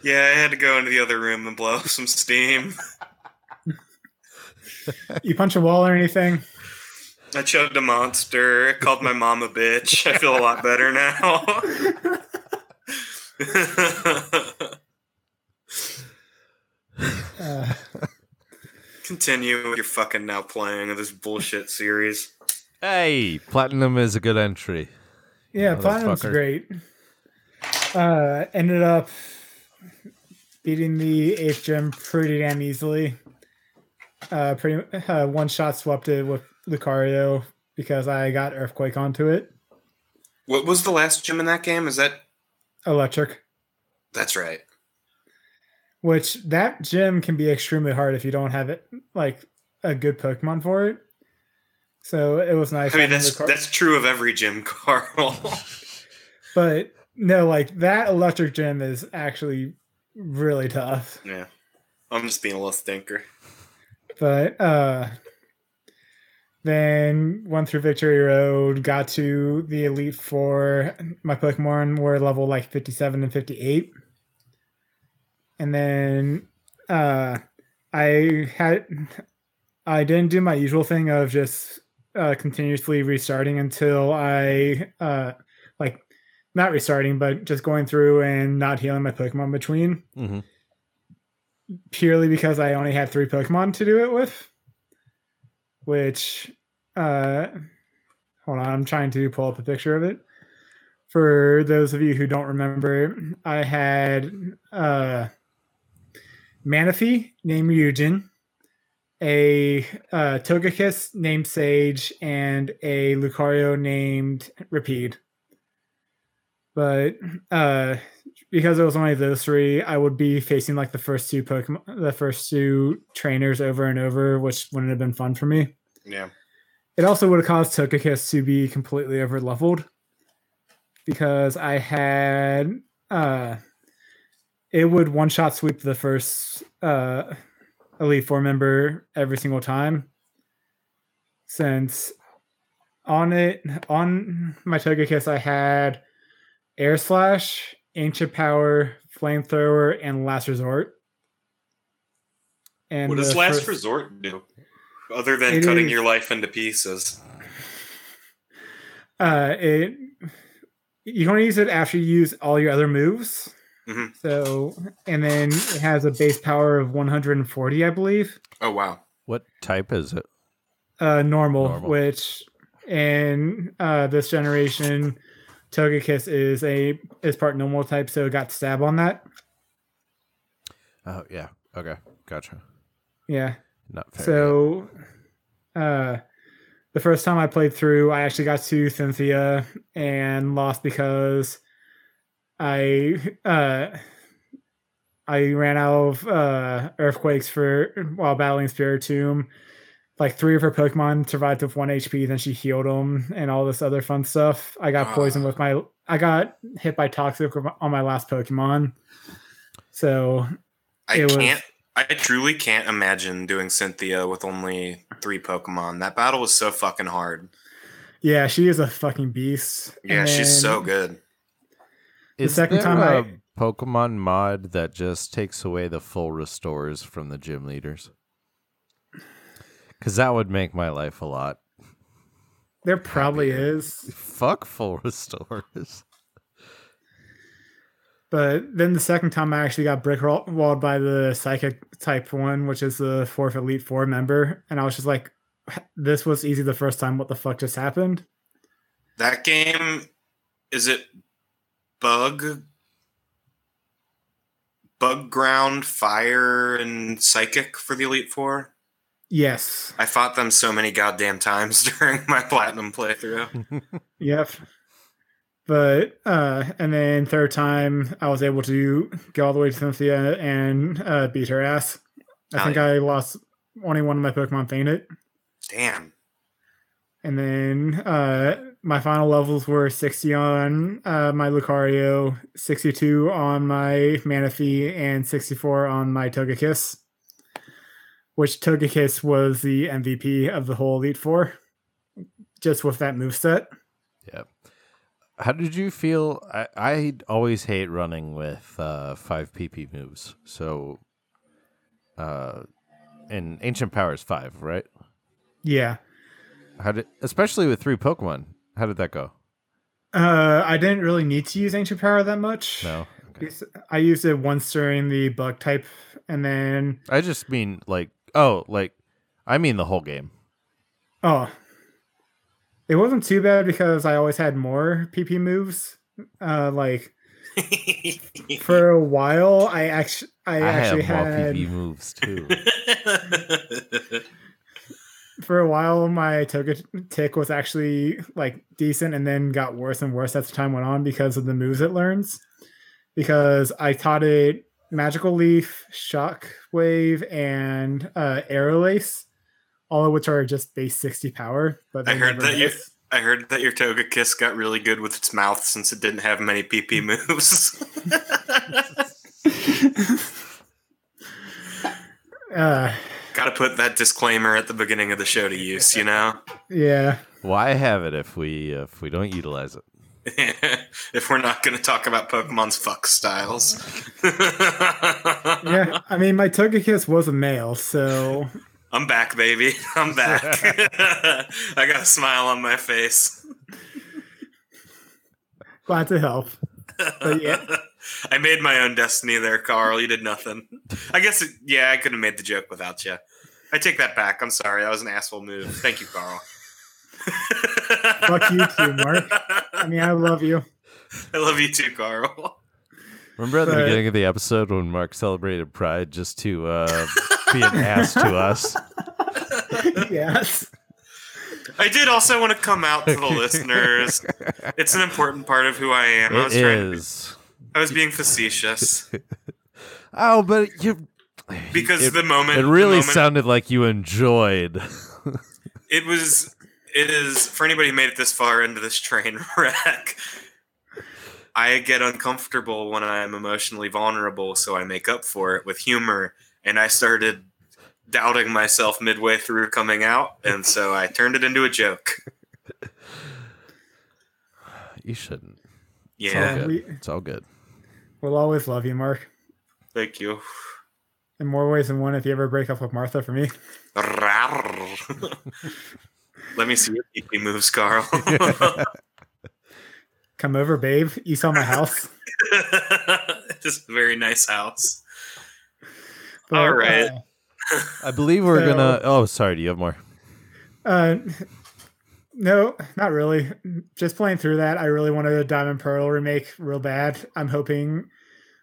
yeah, I had to go into the other room and blow [laughs] some steam. You punch a wall or anything? I chugged a monster. Called my mom a bitch. I feel a lot better now. [laughs] Uh, Continue with your fucking now playing of this bullshit series. Hey, platinum is a good entry. Yeah, Platinum's Motherfucker. great. Uh, ended up beating the eighth gym pretty damn easily. Uh, pretty uh, one shot swept it with Lucario because I got Earthquake onto it. What was the last gym in that game? Is that Electric. that's right? which that gym can be extremely hard if you don't have it like a good Pokemon for it. So it was nice. I mean, that's that's true of every gym, [laughs] Carl. but no, like that electric gym is actually really tough. yeah, I'm just being a little stinker. But uh then went through Victory Road, got to the Elite Four. My Pokemon were level like 57 and 58. And then uh I had I didn't do my usual thing of just uh continuously restarting until I uh like not restarting, but just going through and not healing my Pokemon between Mm-hmm. purely because I only had three Pokemon to do it with. Which, uh, hold on, I'm trying to pull up a picture of it. For those of you who don't remember, I had uh, Manaphy named Eugen, a uh, Togekiss named Sage, and a Lucario named Repeat. But uh, because it was only those three, I would be facing like the first two Pokemon, the first two trainers over and over, which wouldn't have been fun for me. Yeah, It also would have caused Togekiss to be completely over leveled because I had uh it would one shot sweep the first uh Elite Four member every single time. Since on it on my Togekiss I had Air Slash, Ancient Power, Flamethrower, and Last Resort. And what does last first- resort do, other than cutting is- your life into pieces? Uh, it you can only use it after you use all your other moves. Mhm. So, and then it has a base power of 140, I believe. Oh wow, What type is it? Uh, normal, Normal. which in uh this generation, Togekiss is a is part normal type, so it got stab on that. Oh yeah. Okay. Gotcha. Yeah. Not fair. So, uh, the first time I played through, I actually got to Cynthia and lost because I uh, I ran out of uh, earthquakes for while battling Spiritomb. Like three of her Pokemon survived with one HP, then she healed them and all this other fun stuff. I got poisoned Ah. with my. I got hit by toxic on my last Pokemon. So I can't. I truly can't imagine doing Cynthia with only three Pokemon. That battle was so fucking hard. yeah, she is a fucking beast. Yeah, And she's so good. The is second there time a I- Pokemon mod that just takes away the full restores from the gym leaders? Because that would make my life a lot. There probably happier. is. Fuck full [laughs] restores. But then the second time I actually got brick walled by the psychic type one, which is the fourth elite four member, and I was just like, "This was easy the first time. What the fuck just happened?" That game is it bug bug ground fire and psychic for the elite four Yes. I fought them so many goddamn times [laughs] during my platinum playthrough. [laughs] Yep. But uh and then third time I was able to go all the way to Cynthia and uh beat her ass. I Oh, think yeah. I lost only one of my Pokemon fainted. Damn. And then uh my final levels were 60 on uh my Lucario, 62 on my Manaphy, and 64 on my Togekiss. Which Togekiss was the MVP of the whole Elite Four. Just with that moveset. Yep. How did you feel? I I always hate running with uh, five PP moves. So, uh, in Ancient Power is five, right? Yeah. How did, especially with three Pokemon? How did that go? Uh, I didn't really need to use Ancient Power that much. No. Okay. I used it once during the bug type, and then I just mean like oh like I mean the whole game. oh, it wasn't too bad because I always had more PP moves. Uh, like [laughs] for a while, I actually I, I, actually have more had PP moves too. [laughs] for a while my toga tick was actually like decent, and then got worse and worse as the time went on because of the moves it learns. Because I taught it Magical Leaf, Shock Wave, and uh, Aerial Ace, all of which are just base sixty power. But I heard that you-. I heard that your Togekiss got really good with its mouth since it didn't have many PP [laughs] moves. [laughs] Uh, Got to put that disclaimer at the beginning of the show to use, you know? [laughs] yeah, Why have it if we if we don't utilize it? [laughs] if we're not going to talk about Pokemon's fuck styles. yeah. I mean, my Togekiss was a male, so I'm back, baby. [laughs] I'm back. I got a smile on my face. glad to help. But yeah. I made my own destiny there, Carl. You did nothing. I guess, it, yeah, I could have made the joke without you. I take that back. I'm sorry. That was an asshole move. Thank you, Carl. [laughs] Fuck you too, Mark. I mean, I love you. I love you too, Carl. Remember at the But- beginning of the episode when Mark celebrated Pride just to uh, be an ass to us? [laughs] yes. I did also want to come out to the listeners. It's an important part of who I am. I was It trying to, is. I was being facetious [laughs] Oh, but you. because it, the moment it really moment, sounded like you enjoyed. it was it is for anybody who made it this far into this train [laughs] wreck. I get uncomfortable when I'm emotionally vulnerable, so I make up for it with humor. And I started doubting myself midway through coming out, and so I [laughs] turned it into a joke. You shouldn't. Yeah, It's all good. we- It's all good. We'll always love you, Mark. thank you. In more ways than one if you ever break up with Martha for me. Let me see your PP moves, Carl. [laughs] Come over, babe. You saw my house. [laughs] Just a very nice house. But, All right. uh, I believe we're So- gonna. Oh, sorry. Do you have more? Uh, no, not really. Just playing through that, I really wanted a Diamond Pearl remake real bad. I'm hoping,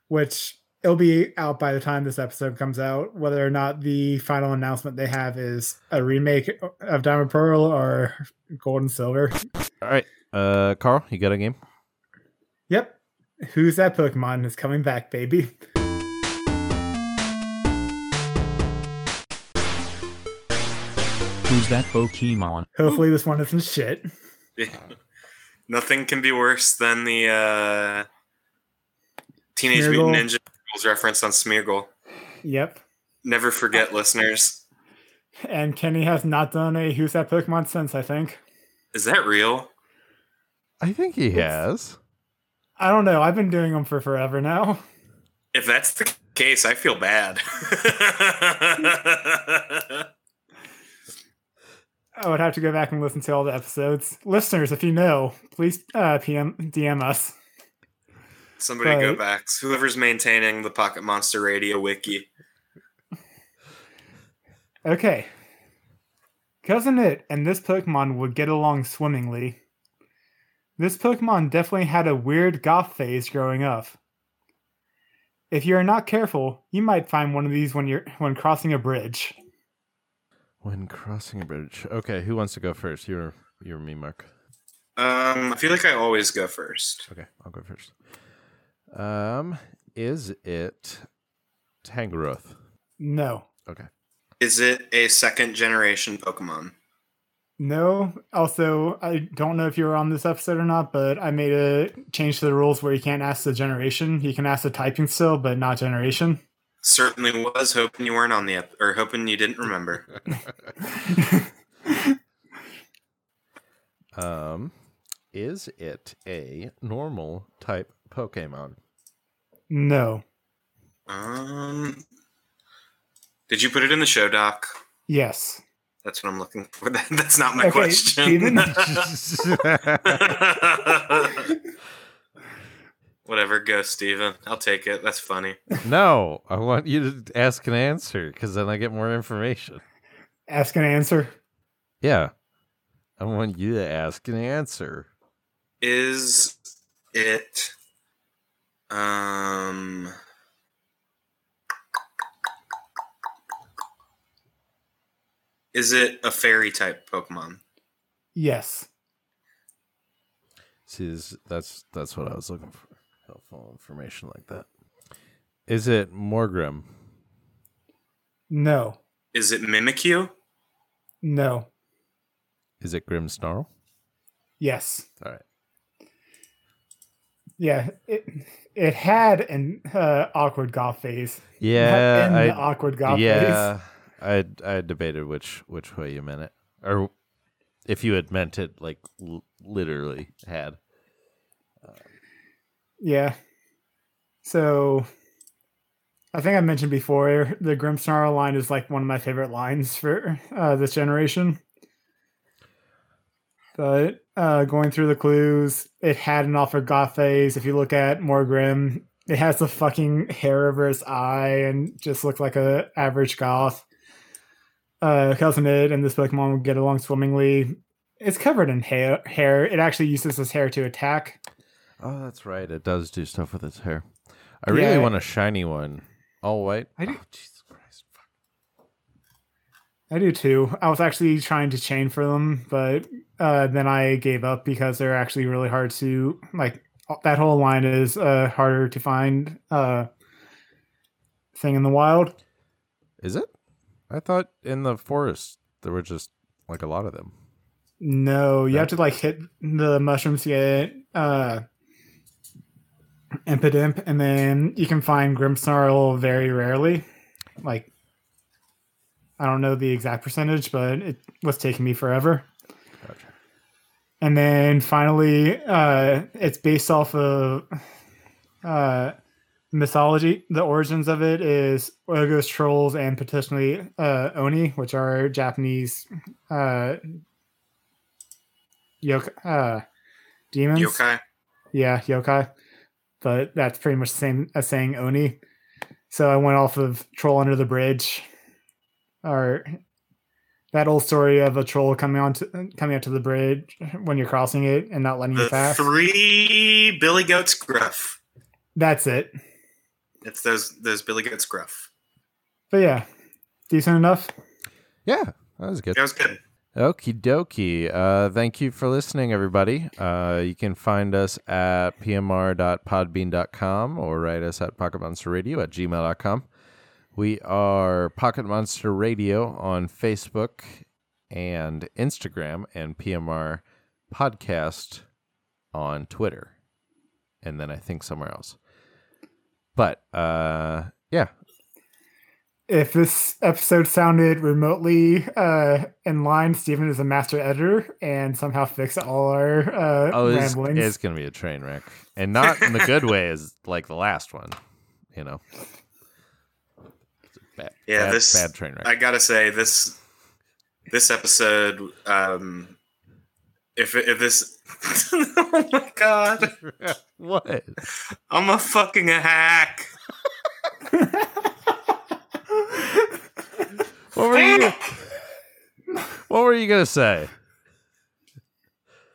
which it'll be out by the time this episode comes out, whether or not the final announcement they have is a remake of Diamond Pearl or Gold and Silver. All right, uh, Carl, you got a game? Yep. Who's that Pokemon is coming back, baby? Who's that Pokemon? Hopefully this one isn't shit. [laughs] Nothing can be worse than the uh, Teenage Smeargle. Mutant Ninja Turtles reference on Smeargle. Yep. Never forget, [laughs] listeners. And Kenny has not done a Who's that Pokemon since, I think. Is that real? I think he has. I don't know. I've been doing them for forever now. If that's the case, I feel bad. [laughs] I would have to go back and listen to all the episodes. Listeners, if you know, please uh, PM DM us. Somebody go Right. back. Whoever's maintaining the Pocket Monster Radio wiki. Okay. Cousin It and this Pokemon would get along swimmingly. This Pokemon definitely had a weird goth phase growing up. If you are not careful, you might find one of these when you're when crossing a bridge. When crossing a bridge. Okay, who wants to go first? You're you're me, Mark. Um, I feel like I always go first. Okay, I'll go first. Um, is it Tangrowth? No. Okay. Is it a second generation Pokemon? No. Also, I don't know if you were on this episode or not, but I made a change to the rules where you can't ask the generation. You can ask the typing still, but not generation. Certainly was hoping you weren't on the ep- or hoping you didn't remember. [laughs] [laughs] Um, is it a normal type Pokemon? no. Um, did you put it in the show doc? Yes. That's what I'm looking for. [laughs] That's not my Okay, question. [laughs] Whatever, go Steven. I'll take it. That's funny. no, I want you to ask an answer because then I get more information. Ask an answer. Yeah, I want you to ask an answer. Is it um Is it a fairy type Pokemon? Yes. See, this- that's that's what I was looking for. Helpful information like that. Is it Morgrem? No. Is it Mimikyu? No. Is it Grimmsnarl? Yes. All right. Yeah. It it had an uh, awkward goth phase. Yeah, in the I, awkward goth yeah, [laughs] I I debated which which way you meant it, or if you had meant it like l- literally had. phase. Yeah. So I think I mentioned before the Grimmsnarl line is like one of my favorite lines for uh, this generation. But uh, going through the clues, it had an awkward goth phase. If you look at Morgrem, it has the fucking hair over its eye and just looks like a average goth. Uh, Ed and this Pokemon would get along swimmingly. It's covered in hair. Hair. It actually uses its hair to attack. Oh, that's right. It does do stuff with its hair. I really want a shiny one, all white. I do- Oh, Jesus Christ! Fuck. I do too. I was actually trying to chain for them, but uh, then I gave up because they're actually really hard to like. That whole line is uh, harder to find uh, thing in the wild. Is it? I thought in the forest there were just like a lot of them. No, you Yeah. have to like hit the mushrooms to get uh, Impidimp, and then you can find Grimmsnarl very rarely. Like, I don't know the exact percentage, but it was taking me forever. And then finally, uh, it's based off of uh, mythology. The origins of it is Ogres, trolls, and potentially uh, Oni, which are Japanese uh, yokai, uh, demons. Yokai? Yeah, yokai. But that's pretty much the same as saying Oni. So I went off of Troll Under the Bridge, or that old story of a troll coming on to, coming up to the bridge when you're crossing it and not letting you The pass. three Billy Goats Gruff. That's it. It's those those Billy Goats Gruff. But yeah, decent enough. Yeah, that was good. That was good. Okie dokie. Uh, thank you for listening, everybody. Uh, you can find us at pmr.podbean.com or write us at pocketmonsterradio at gmail.com. We are Pocket Monster Radio on Facebook and Instagram, and PMR Podcast on Twitter, and then I think somewhere else. But uh, yeah, If this episode sounded remotely uh, in line, Stephen is a master editor and somehow fixed all our uh, oh, it's, ramblings. it's gonna be a train wreck, and not in the good [laughs] way as like the last one. You know, bad, Yeah, bad, this bad train wreck. I gotta say this this episode. Um, if if this, [laughs] oh my god, [laughs] what? I'm a fucking a hack. [laughs] What were you? what were you gonna say?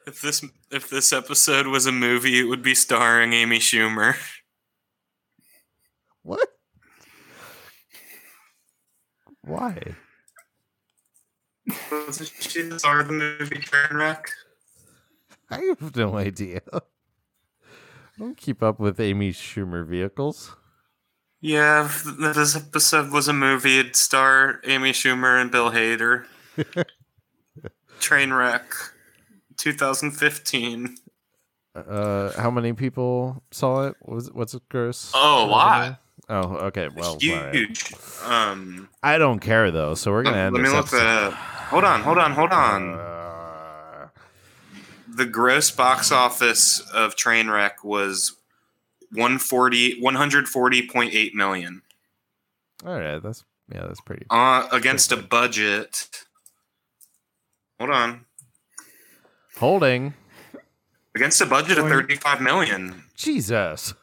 If this if this episode was a movie, it would be starring Amy Schumer. What? Why? Wasn't she the star of the movie Trainwreck? I have no idea. I don't keep up with Amy Schumer vehicles. Yeah, this episode was a movie. It'd star Amy Schumer and Bill Hader. [laughs] Trainwreck, 2015. Uh, how many people saw it? Was what's it gross? Oh, a lot. Oh, okay. Well, all right. Huge. Um, I don't care though, so we're gonna end let me look episode. up. Hold on, hold on, hold on. Uh, the gross box office of Trainwreck was 140 140.8 million all right, that's yeah, that's pretty. uh, against a budget hold on Holding. against a budget of 35 million Jesus.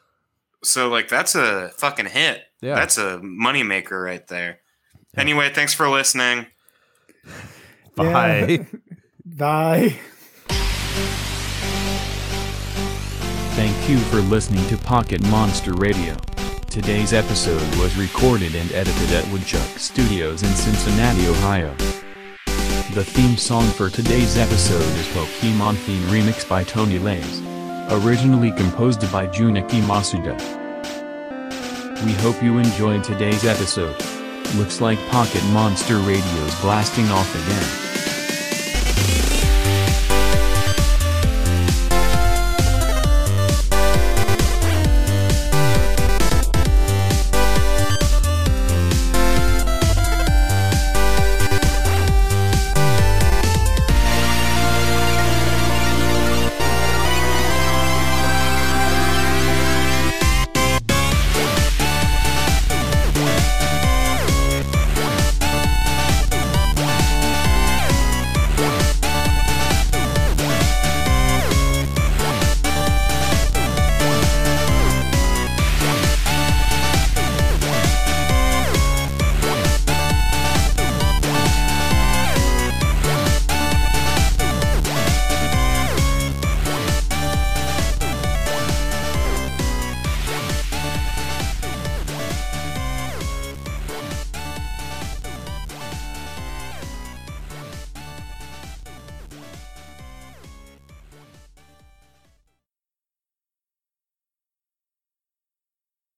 So like that's a fucking hit Yeah. that's a moneymaker right there anyway thanks for listening [laughs] Bye. Yeah. [laughs] Bye. Thank you for listening to Pocket Monster Radio. Today's episode was recorded and edited at Woodchuck Studios in Cincinnati, Ohio. The theme song for today's episode is Pokemon Theme Remix by Tony Lays. Originally composed by Junichi Masuda. We hope you enjoyed today's episode. Looks like Pocket Monster Radio's blasting off again.